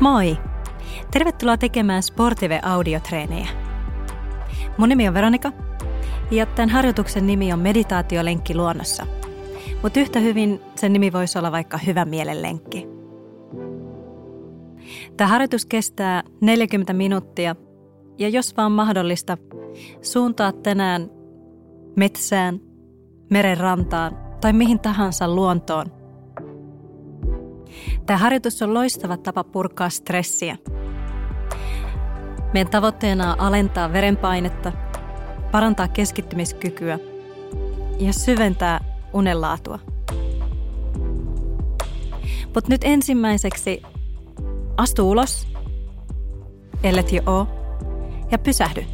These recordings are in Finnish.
Moi! Tervetuloa tekemään Sportive audiotreenejä. Mun nimi on Veronika ja tämän harjoituksen nimi on meditaatiolenkki luonnossa. Mutta yhtä hyvin sen nimi voisi olla vaikka hyvä mielenlenkki. Tämä harjoitus kestää 40 minuuttia ja jos vaan mahdollista, suuntaa tänään metsään, meren rantaan tai mihin tahansa luontoon. Tämä harjoitus on loistava tapa purkaa stressiä. Meidän tavoitteena on alentaa verenpainetta, parantaa keskittymiskykyä ja syventää unenlaatua. Mutta nyt ensimmäiseksi astu ulos, ellet jo oo, ja pysähdy.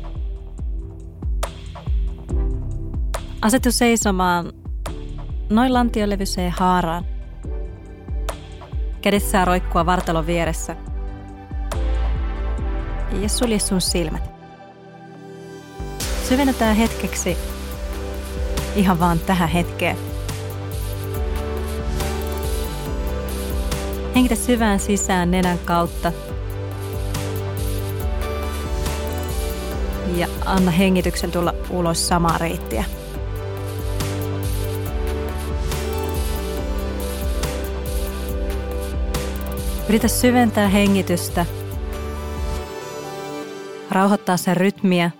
Asetu seisomaan noin lantiolevyiseen haaraan. Kädessä roikkua vartalon vieressä. Ja sulje sun silmät. Syvennetään hetkeksi ihan vaan tähän hetkeen. Hengitä syvään sisään nenän kautta. Ja anna hengityksen tulla ulos samaa reittiä. Yritä syventää hengitystä, rauhoittaa sen rytmiä.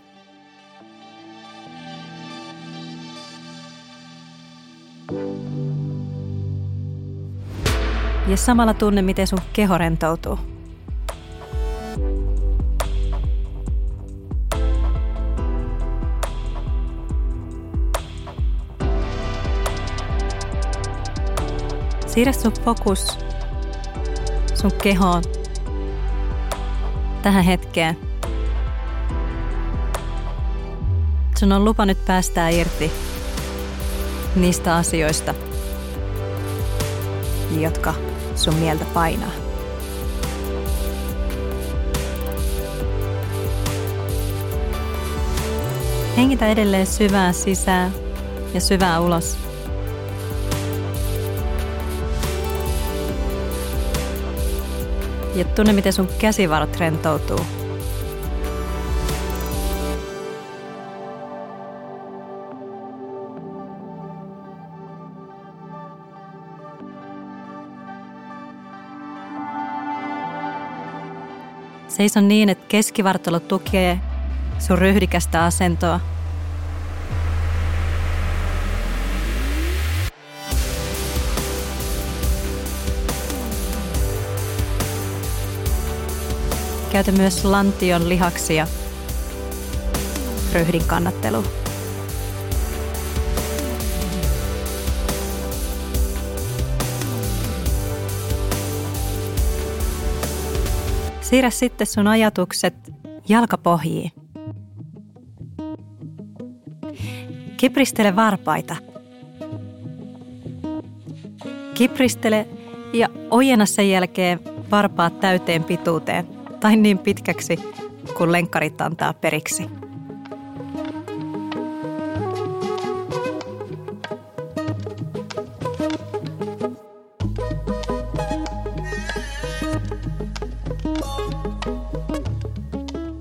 Ja samalla tunne, miten sun keho rentoutuu. Siirrä sun fokus sun kehoon tähän hetkeen. Sun on lupa nyt päästää irti niistä asioista, jotka sun mieltä painaa. Hengitä edelleen syvään sisään ja syvään ulos. Ja tunne, miten sun käsivarret rentoutuu. Seiso niin, että keskivartalo tukee sun ryhdikästä asentoa – Käytä myös lantion lihaksia röhdin kannattelu. Siirrä sitten sun ajatukset jalkapohjiin. Kipristele varpaita. Kipristele ja ojenna sen jälkeen varpaat täyteen pituuteen tai niin pitkäksi, kun lenkkarit antaa periksi.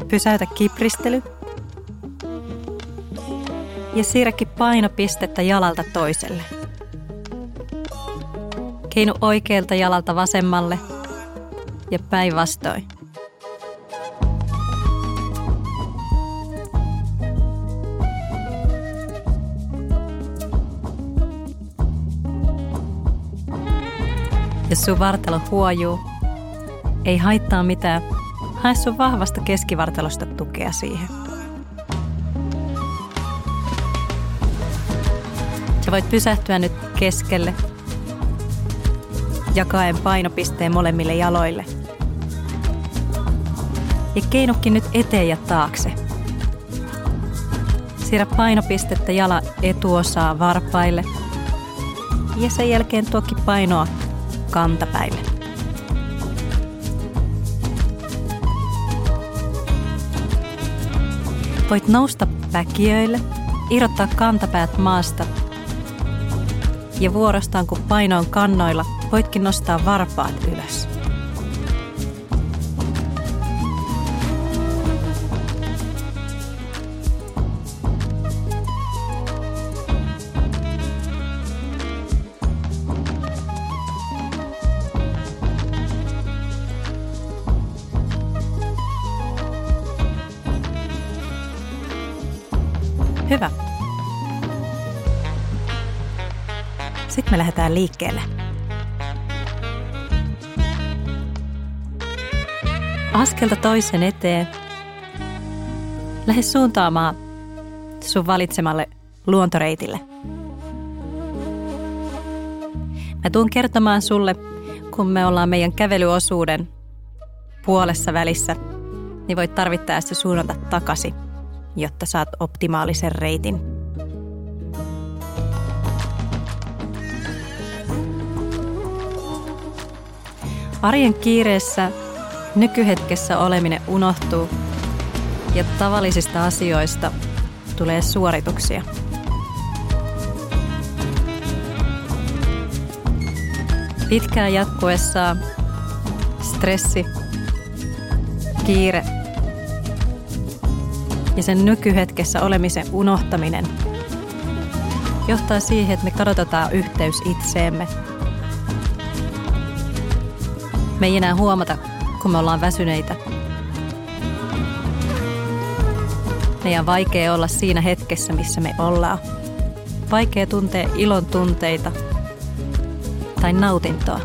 Pysäytä kipristely ja siirräkin painopistettä jalalta toiselle. Keinu oikealta jalalta vasemmalle ja päinvastoin. Jos sun vartalo huojuu, ei haittaa mitään. Hae sun vahvasta keskivartalosta tukea siihen. Sä voit pysähtyä nyt keskelle, jakaen painopisteen molemmille jaloille. Ja keinukki nyt eteen ja taakse. Siirrä painopistettä jala etuosaa varpaille ja sen jälkeen tuokin painoa kantapäille. Voit nousta päkiöille, irrottaa kantapäät maasta ja vuorostaan kun paino on kannoilla, voitkin nostaa varpaat ylös. Lähdetään liikkeelle. Askelta toisen eteen. Lähde suuntaamaan sun valitsemalle luontoreitille. Mä tuun kertomaan sulle, kun me ollaan meidän kävelyosuuden puolessa välissä, niin voit tarvittaessa suunnata takaisin, jotta saat optimaalisen reitin. Arjen kiireessä nykyhetkessä oleminen unohtuu ja tavallisista asioista tulee suorituksia. Pitkään jatkuessa stressi, kiire ja sen nykyhetkessä olemisen unohtaminen johtaa siihen, että me kadotetaan yhteys itseemme. Me ei enää huomata, kun me ollaan väsyneitä. Meidän on vaikea olla siinä hetkessä, missä me ollaan. Vaikea tuntea ilon tunteita tai nautintoa.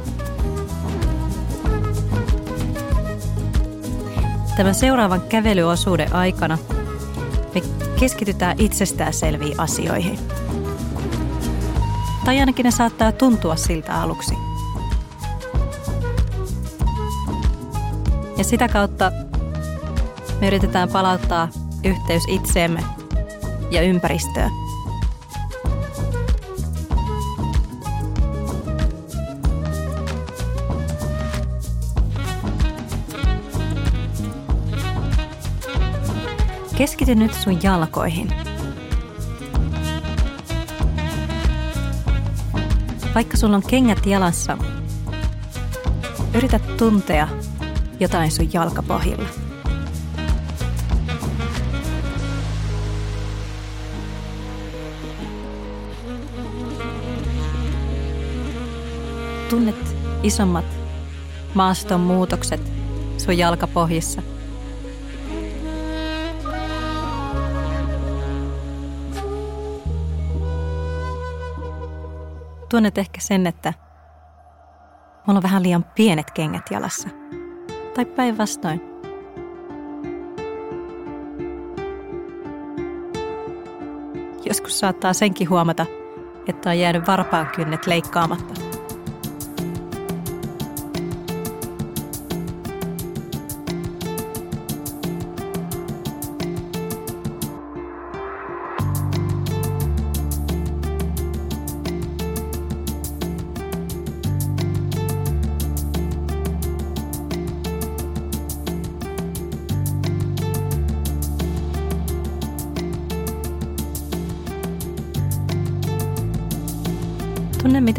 Tämän seuraavan kävelyosuuden aikana me keskitytään itsestäänselviin asioihin. Tai ainakin ne saattaa tuntua siltä aluksi. Ja sitä kautta me yritetään palauttaa yhteys itseemme ja ympäristöön. Keskity nyt sun jalkoihin. Vaikka sulla on kengät jalassa, yritä tuntea jotain sun jalkapohjilla. Tunnet isommat maaston muutokset sun jalkapohjissa – Tunnet ehkä sen, että mulla on vähän liian pienet kengät jalassa. Tai päinvastoin. Joskus saattaa senkin huomata, että on jäänyt varpaan kynnet leikkaamatta.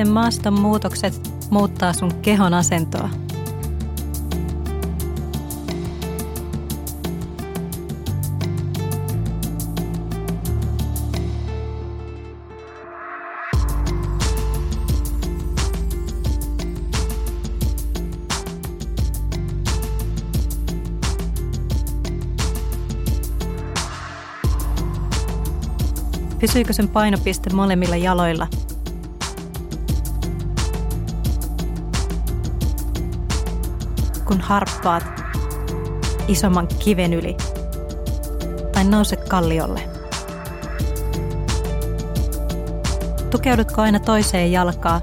Miten maaston muutokset muuttaa sun kehon asentoa. Pysyykö sen painopiste molemmilla jaloilla – kun harppaat isomman kiven yli tai nouse kalliolle. Tukeudutko aina toiseen jalkaan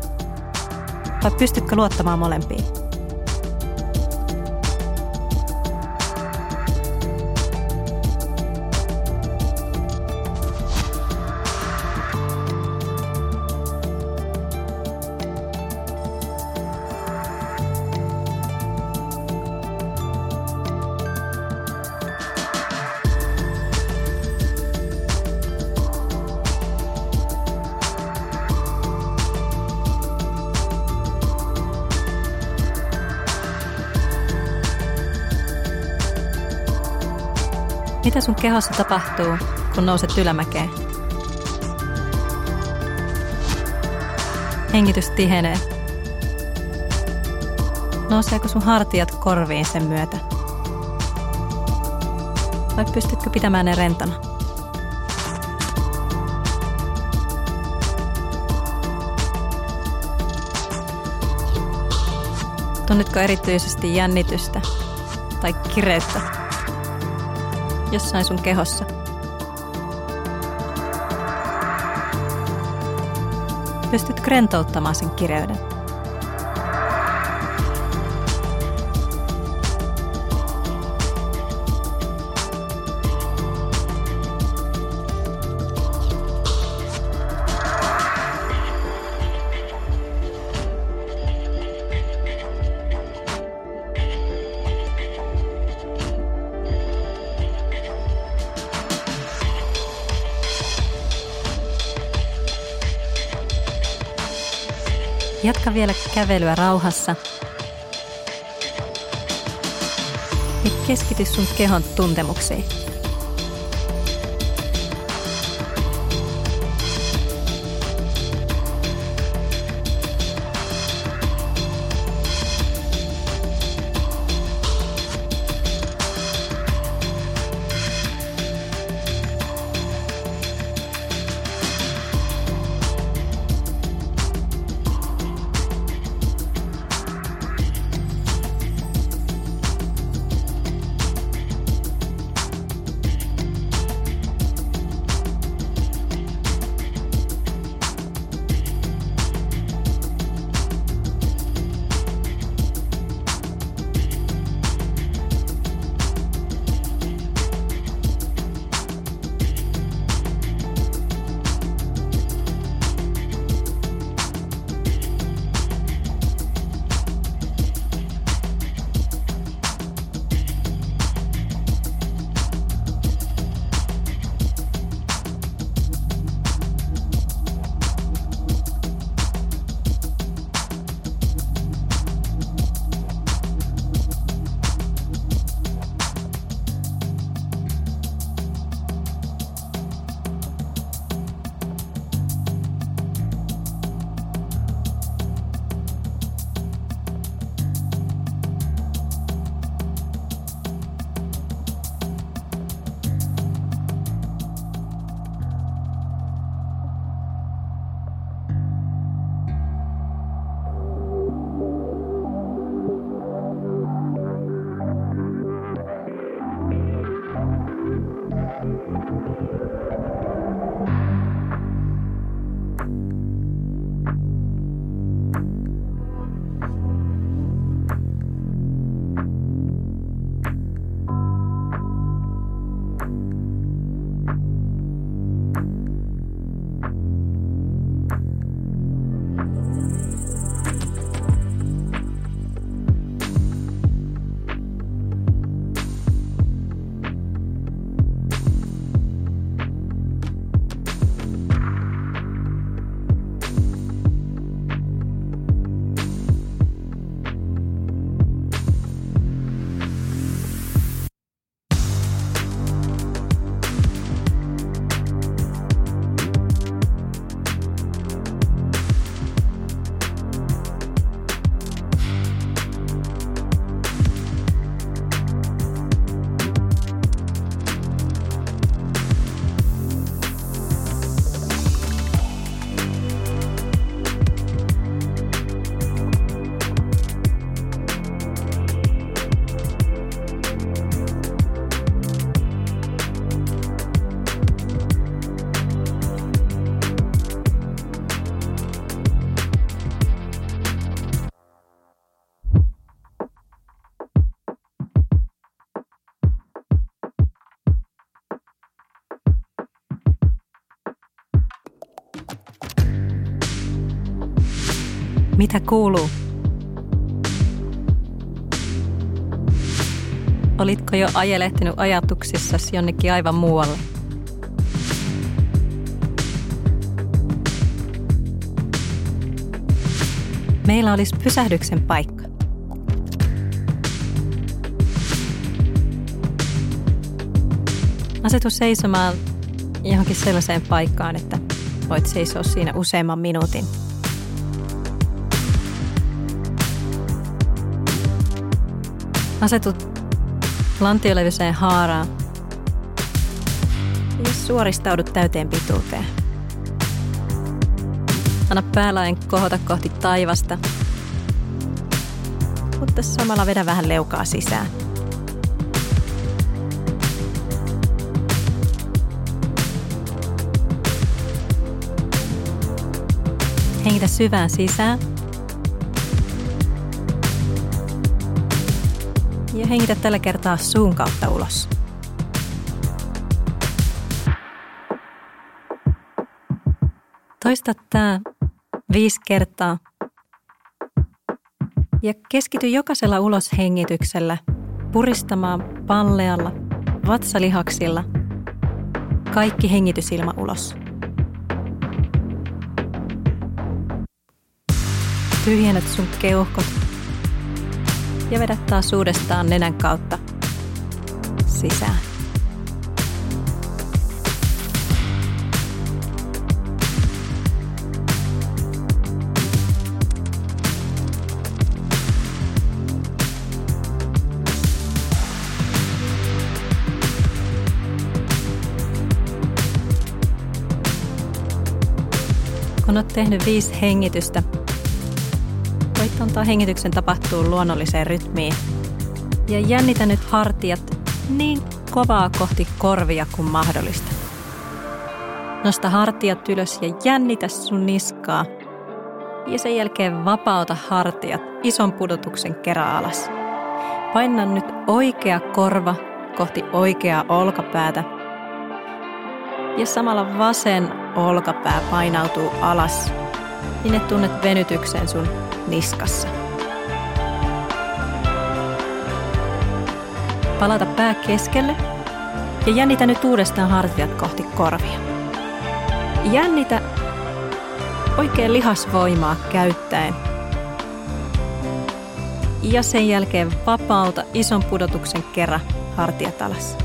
vai pystytkö luottamaan molempiin? sun kehossa tapahtuu, kun nouset ylämäkeen? Hengitys tihenee. Nouseeko sun hartiat korviin sen myötä? Vai pystytkö pitämään ne rentana? Tunnetko erityisesti jännitystä tai kireyttä? Jossain sun kehossa? Pystyt rentouttamaan sen kireyden. Jatka vielä kävelyä rauhassa. Ja keskity sun kehon tuntemuksiin. Mitä kuuluu? Olitko jo ajelehtinut ajatuksissasi jonnekin aivan muualle? Meillä olisi pysähdyksen paikka. Asetu seisomaan johonkin sellaiseen paikkaan, että voit seisoa siinä useamman minuutin – Asetut lantioleviseen haaraan ja suoristaudut täyteen pituuteen. Anna päälain kohota kohti taivasta. mutta samalla vedä vähän leukaa sisään. Hengitä syvään sisään. Ja hengitä tällä kertaa suun kautta ulos. Toista tämä viisi kertaa. Ja keskity jokaisella uloshengityksellä puristamaan pallealla, vatsalihaksilla kaikki hengitysilma ulos. Tyhjennät sun keuhkot ja vedät taas uudestaan nenän kautta sisään. Kun olet tehnyt viisi hengitystä, antaa hengityksen tapahtua luonnolliseen rytmiin. Ja jännitä nyt hartiat niin kovaa kohti korvia kuin mahdollista. Nosta hartiat ylös ja jännitä sun niskaa. Ja sen jälkeen vapauta hartiat ison pudotuksen kerran alas. Paina nyt oikea korva kohti oikeaa olkapäätä. Ja samalla vasen olkapää painautuu alas, niin et tunnet venytyksen sun niskassa. Palata pää keskelle ja jännitä nyt uudestaan hartiat kohti korvia. Jännitä oikein lihasvoimaa käyttäen. Ja sen jälkeen vapauta ison pudotuksen kerran hartiat alas.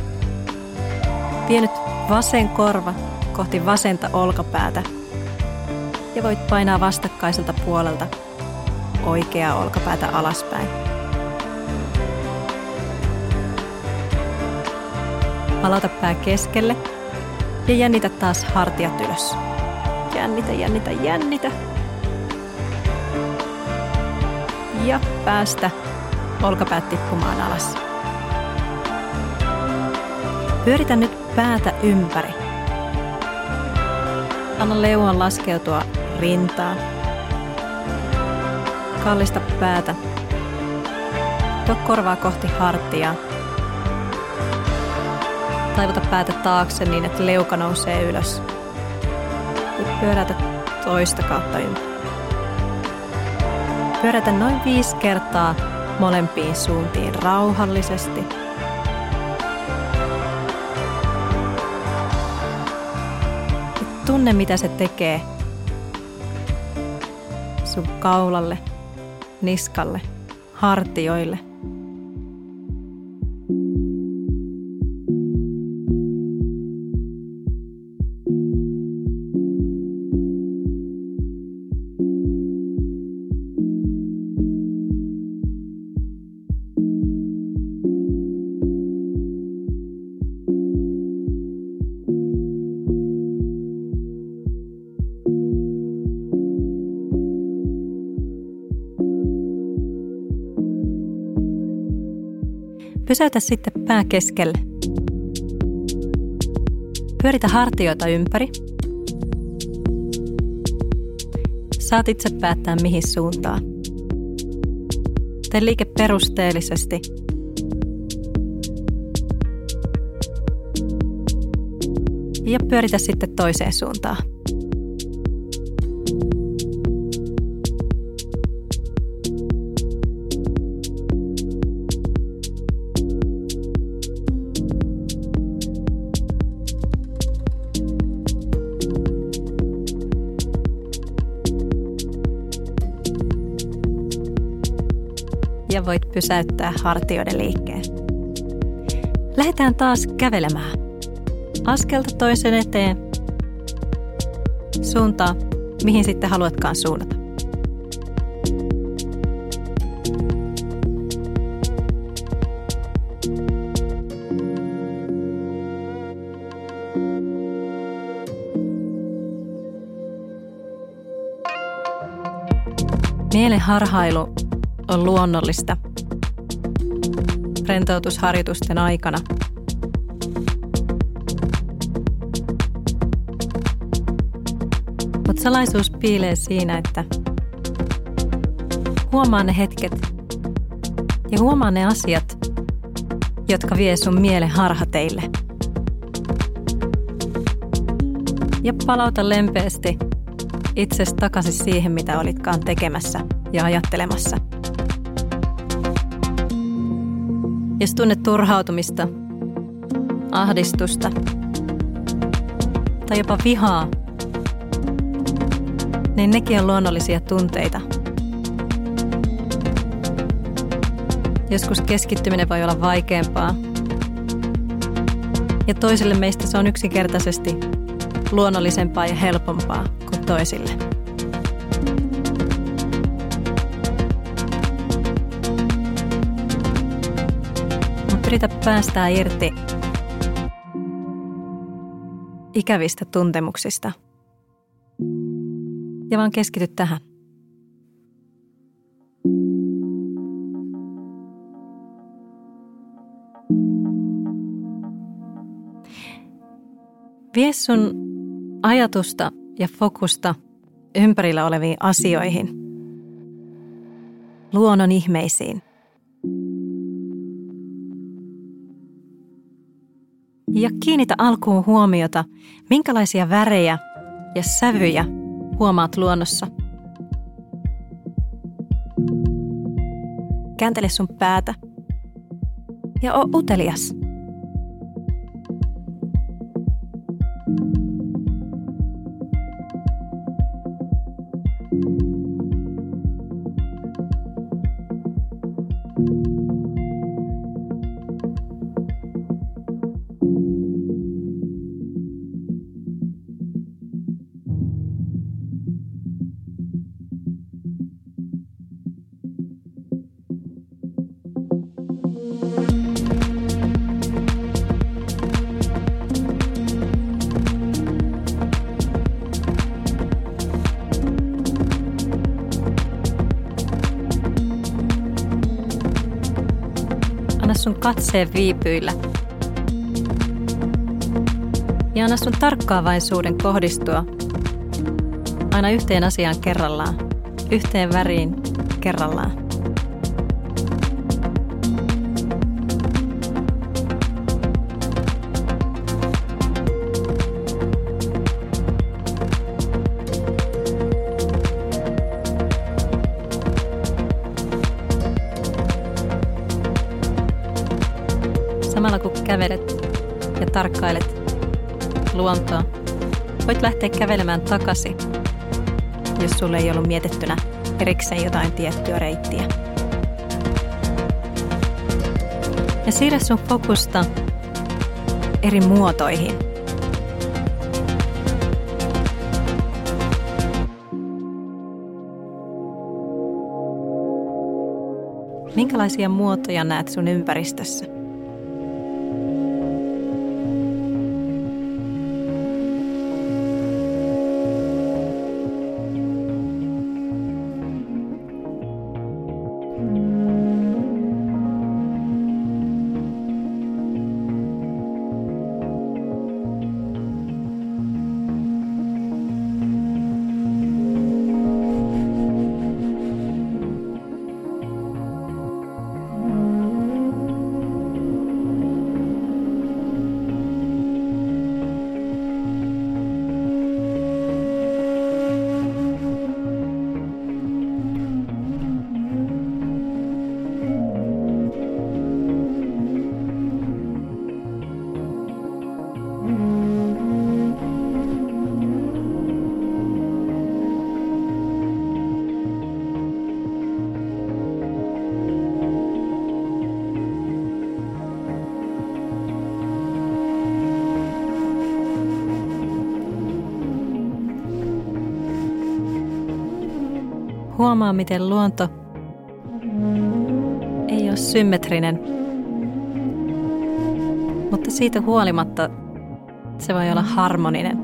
Vie nyt vasen korva kohti vasenta olkapäätä ja voit painaa vastakkaiselta puolelta oikeaa olkapäätä alaspäin. Palauta pää keskelle ja jännitä taas hartiat ylös. Jännitä, jännitä, jännitä. Ja päästä olkapäät tippumaan alas. Pyöritä nyt päätä ympäri. Anna leuan laskeutua rintaan. Kallista päätä. Tuo korvaa kohti hartiaa. Taivuta päätä taakse niin, että leuka nousee ylös. Nyt pyörätä toista kautta ympäri. Pyörätä noin viisi kertaa molempiin suuntiin rauhallisesti – Tunne, mitä se tekee sun kaulalle, niskalle, hartioille – Pysäytä sitten pää keskelle. Pyöritä hartioita ympäri. Saat itse päättää mihin suuntaan. Tee liike perusteellisesti. Ja pyöritä sitten toiseen suuntaan. Pysäyttää hartioiden liikkeen. Lähdetään taas kävelemään. Askelta toisen eteen. Suuntaa, mihin sitten haluatkaan suunnata. Mielen harhailu on luonnollista rentoutusharjoitusten aikana. Mutta salaisuus piilee siinä, että huomaa ne hetket ja huomaa ne asiat, jotka vie sun mielen harhateille. Ja palauta lempeästi itsestä takaisin siihen, mitä olitkaan tekemässä ja ajattelemassa. Jos tunnet turhautumista, ahdistusta tai jopa vihaa, niin nekin on luonnollisia tunteita. Joskus keskittyminen voi olla vaikeampaa. Ja toisille meistä se on yksinkertaisesti luonnollisempaa ja helpompaa kuin toisille. Yritä päästää irti ikävistä tuntemuksista. Ja vaan keskity tähän. Vie sun ajatusta ja fokusta ympärillä oleviin asioihin, luonnon ihmeisiin. Ja kiinnitä alkuun huomiota, minkälaisia värejä ja sävyjä huomaat luonnossa. Kääntele sun päätä ja oo utelias. Sun katseen viipyillä. Ja anna sun tarkkaavaisuuden kohdistua aina yhteen asiaan kerrallaan, yhteen väriin kerrallaan. Ja tarkkailet luontoa, voit lähteä kävelemään takaisin, jos sulle ei ollut mietittynä erikseen jotain tiettyä reittiä. Ja siirrä sun fokusta eri muotoihin. Minkälaisia muotoja näet sun ympäristössä? Huomaa, miten luonto ei ole symmetrinen, mutta siitä huolimatta se voi olla harmoninen.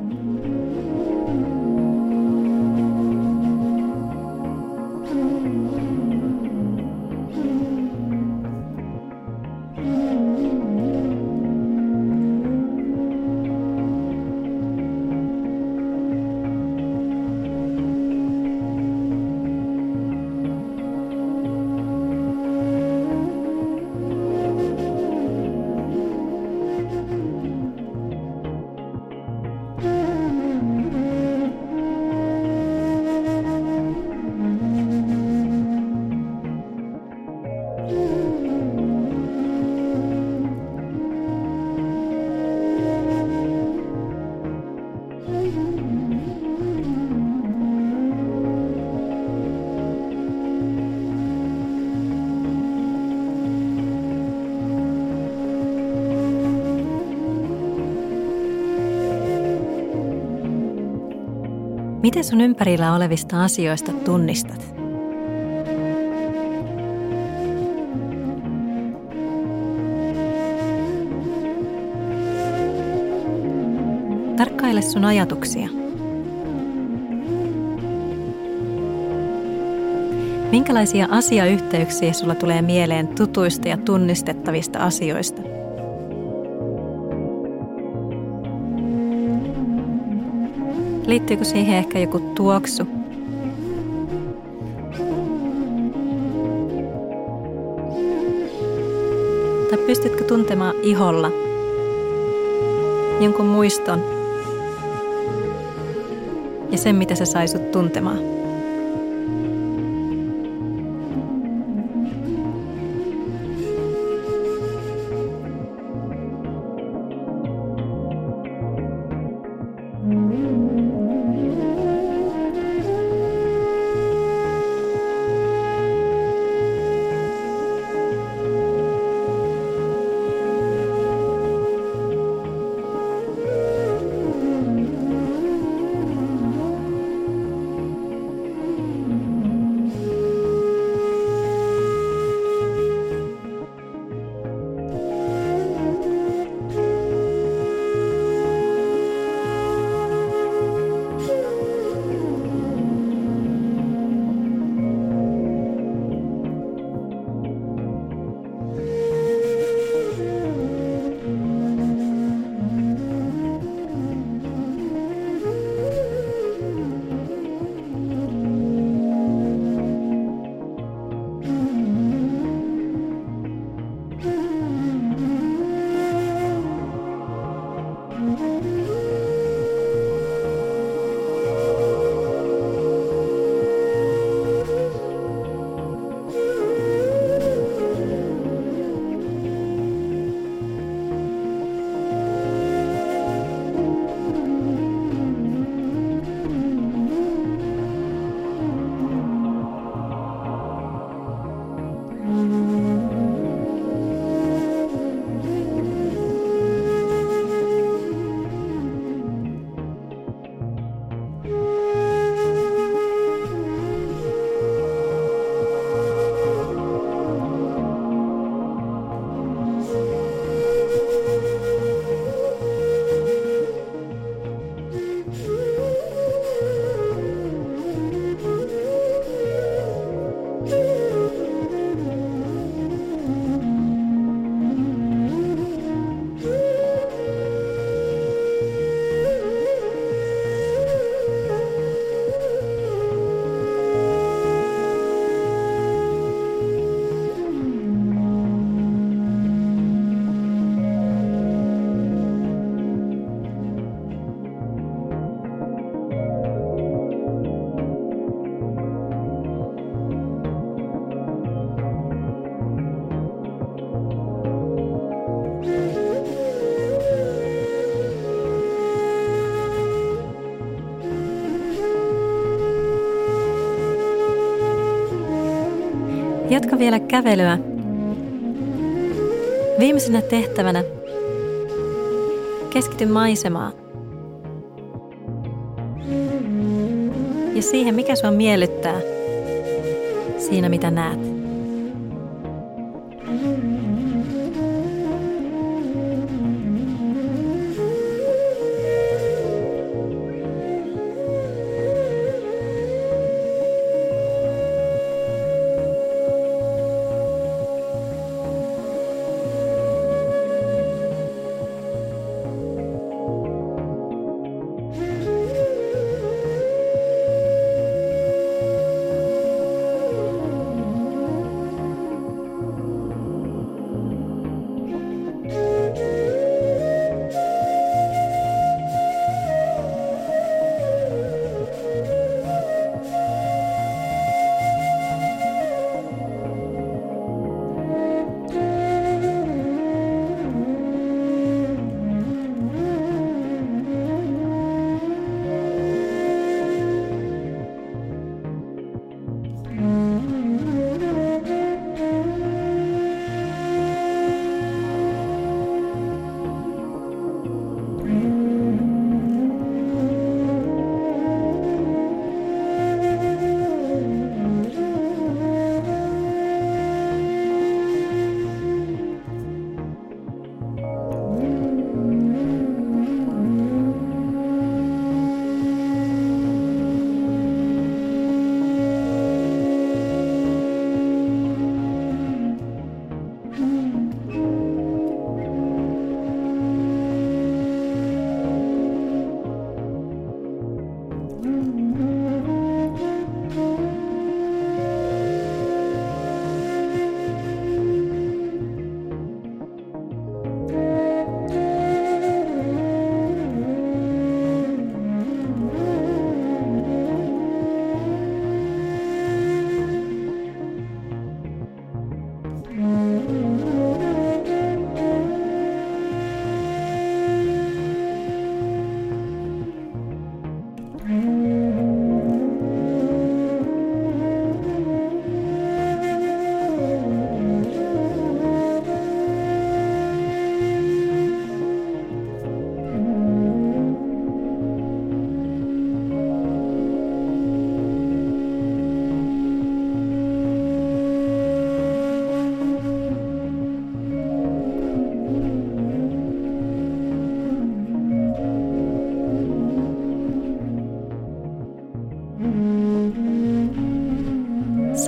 Miten sun ympärillä olevista asioista tunnistat? Tarkkaile sun ajatuksia. Minkälaisia asiayhteyksiä sulla tulee mieleen tutuista ja tunnistettavista asioista? Liittyykö siihen ehkä joku tuoksu? Tai pystytkö tuntemaan iholla jonkun muiston ja sen, mitä se sai sut tuntemaan? Jatka vielä kävelyä. Viimeisenä tehtävänä keskity maisemaan. Ja siihen, mikä sua miellyttää siinä, mitä näet.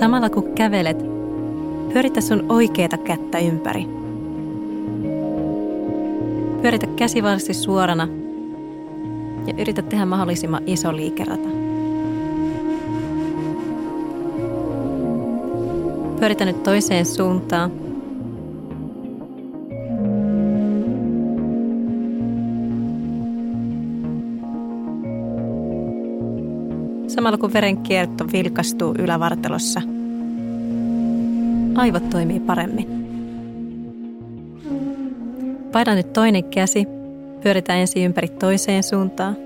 Samalla kun kävelet, pyöritä sun oikeita kättä ympäri. Pyöritä käsivarsi suorana ja yritä tehdä mahdollisimman iso liikerata. Pyöritä nyt toiseen suuntaan. Samalla kun verenkierto vilkastuu ylävartalossa, aivot toimii paremmin. Paina nyt toinen käsi, pyöritään ensin ympäri toiseen suuntaan.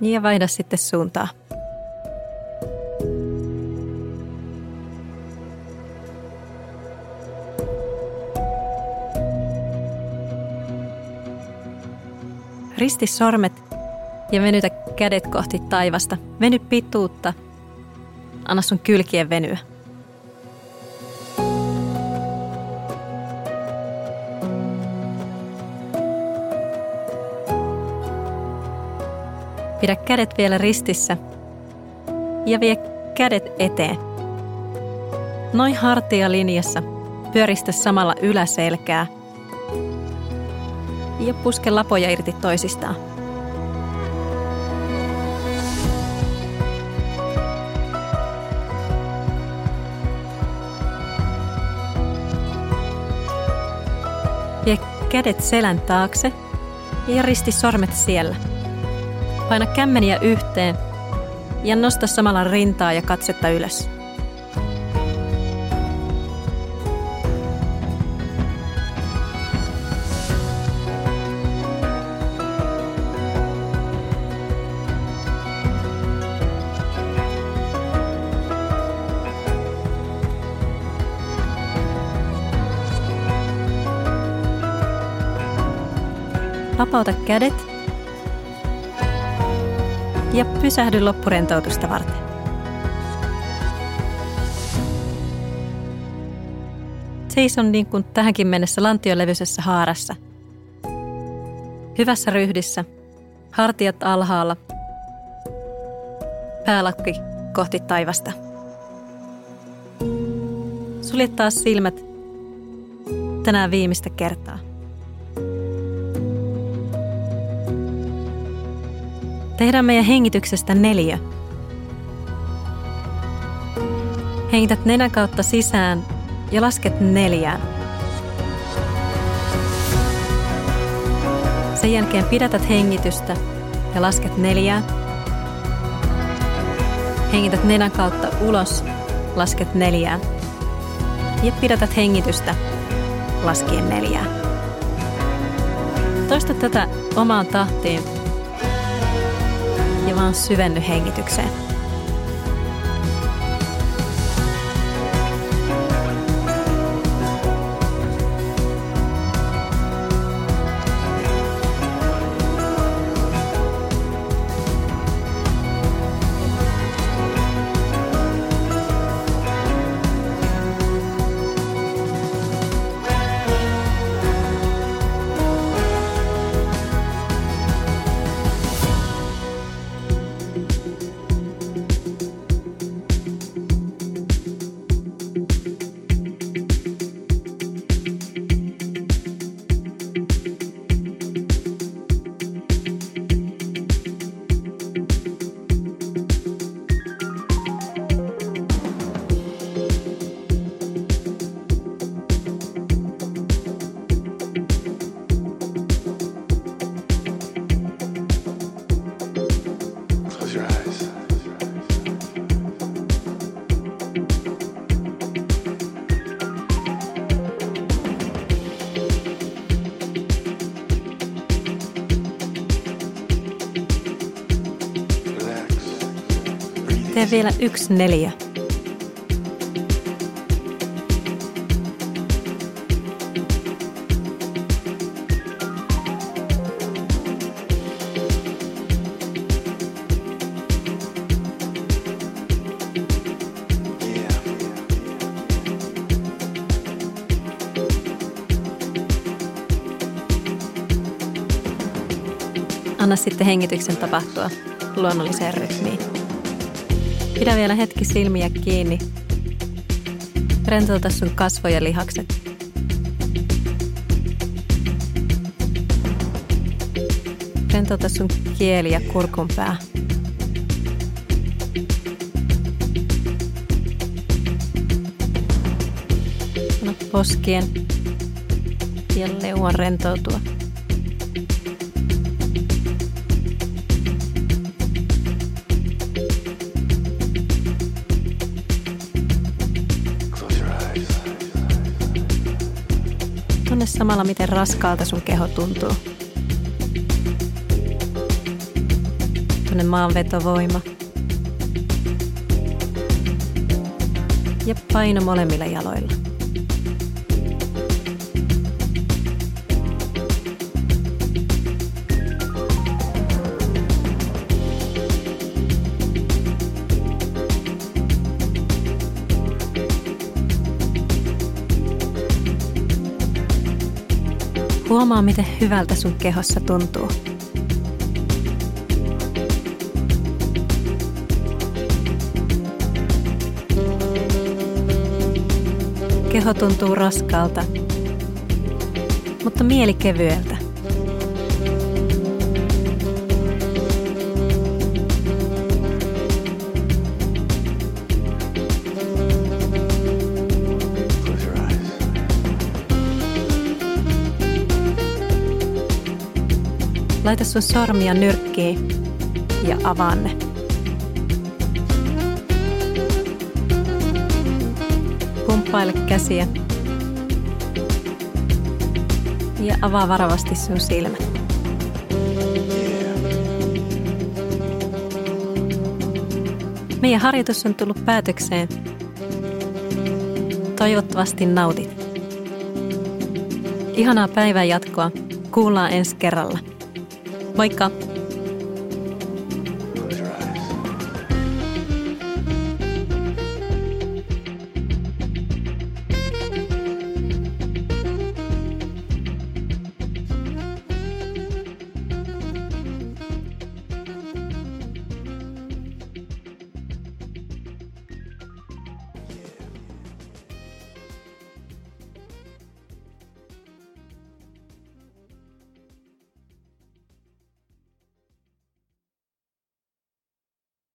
Ja vaihda sitten suuntaa. Risti sormet ja venytä kädet kohti taivasta. Veny pituutta. Anna sun kylkien venyä. Pidä kädet vielä ristissä ja vie kädet eteen. Noin hartia linjassa. Pyöristä samalla yläselkää – ja puske lapoja irti toisistaan. Vie kädet selän taakse ja risti sormet siellä. Paina kämmeniä yhteen ja nosta samalla rintaa ja katsetta ylös. Vapauta kädet ja pysähdy loppurentoutusta varten. Seison niin kuin tähänkin mennessä lantiolevyisessä haarassa. Hyvässä ryhdissä, hartiat alhaalla, päälakki kohti taivasta. Sulje taas silmät tänään viimeistä kertaa. Tehdään meidän hengityksestä neljä. Hengität nenän kautta sisään ja lasket neljään. Sen jälkeen pidätät hengitystä ja lasket neljään. Hengität nenän kautta ulos, lasket neljään. Ja pidätät hengitystä laskien neljään. Toista tätä omaan tahtiin vaan syvenny hengitykseen. Tee vielä yksi neljä. anna sitten hengityksen tapahtua luonnolliseen rytmiin. Pidä vielä hetki silmiä kiinni. Rentouta sun kasvoja lihakset. Rentouta sun kieli ja kurkun pää. Poskien ja leuan rentoutua. Samalla, miten raskaalta sun keho tuntuu. Tunne maanvetovoima. Ja paino molemmilla jaloilla. Huomaa, miten hyvältä sun kehossa tuntuu. Keho tuntuu raskaalta, mutta mieli kevyeltä. Laita sun sormia nyrkkiin ja avaa ne. Pumppaile käsiä ja avaa varovasti sun silmät. Meidän harjoitus on tullut päätökseen. Toivottavasti nautit. Ihanaa päivän jatkoa. Kuullaan ensi kerralla. Moikka!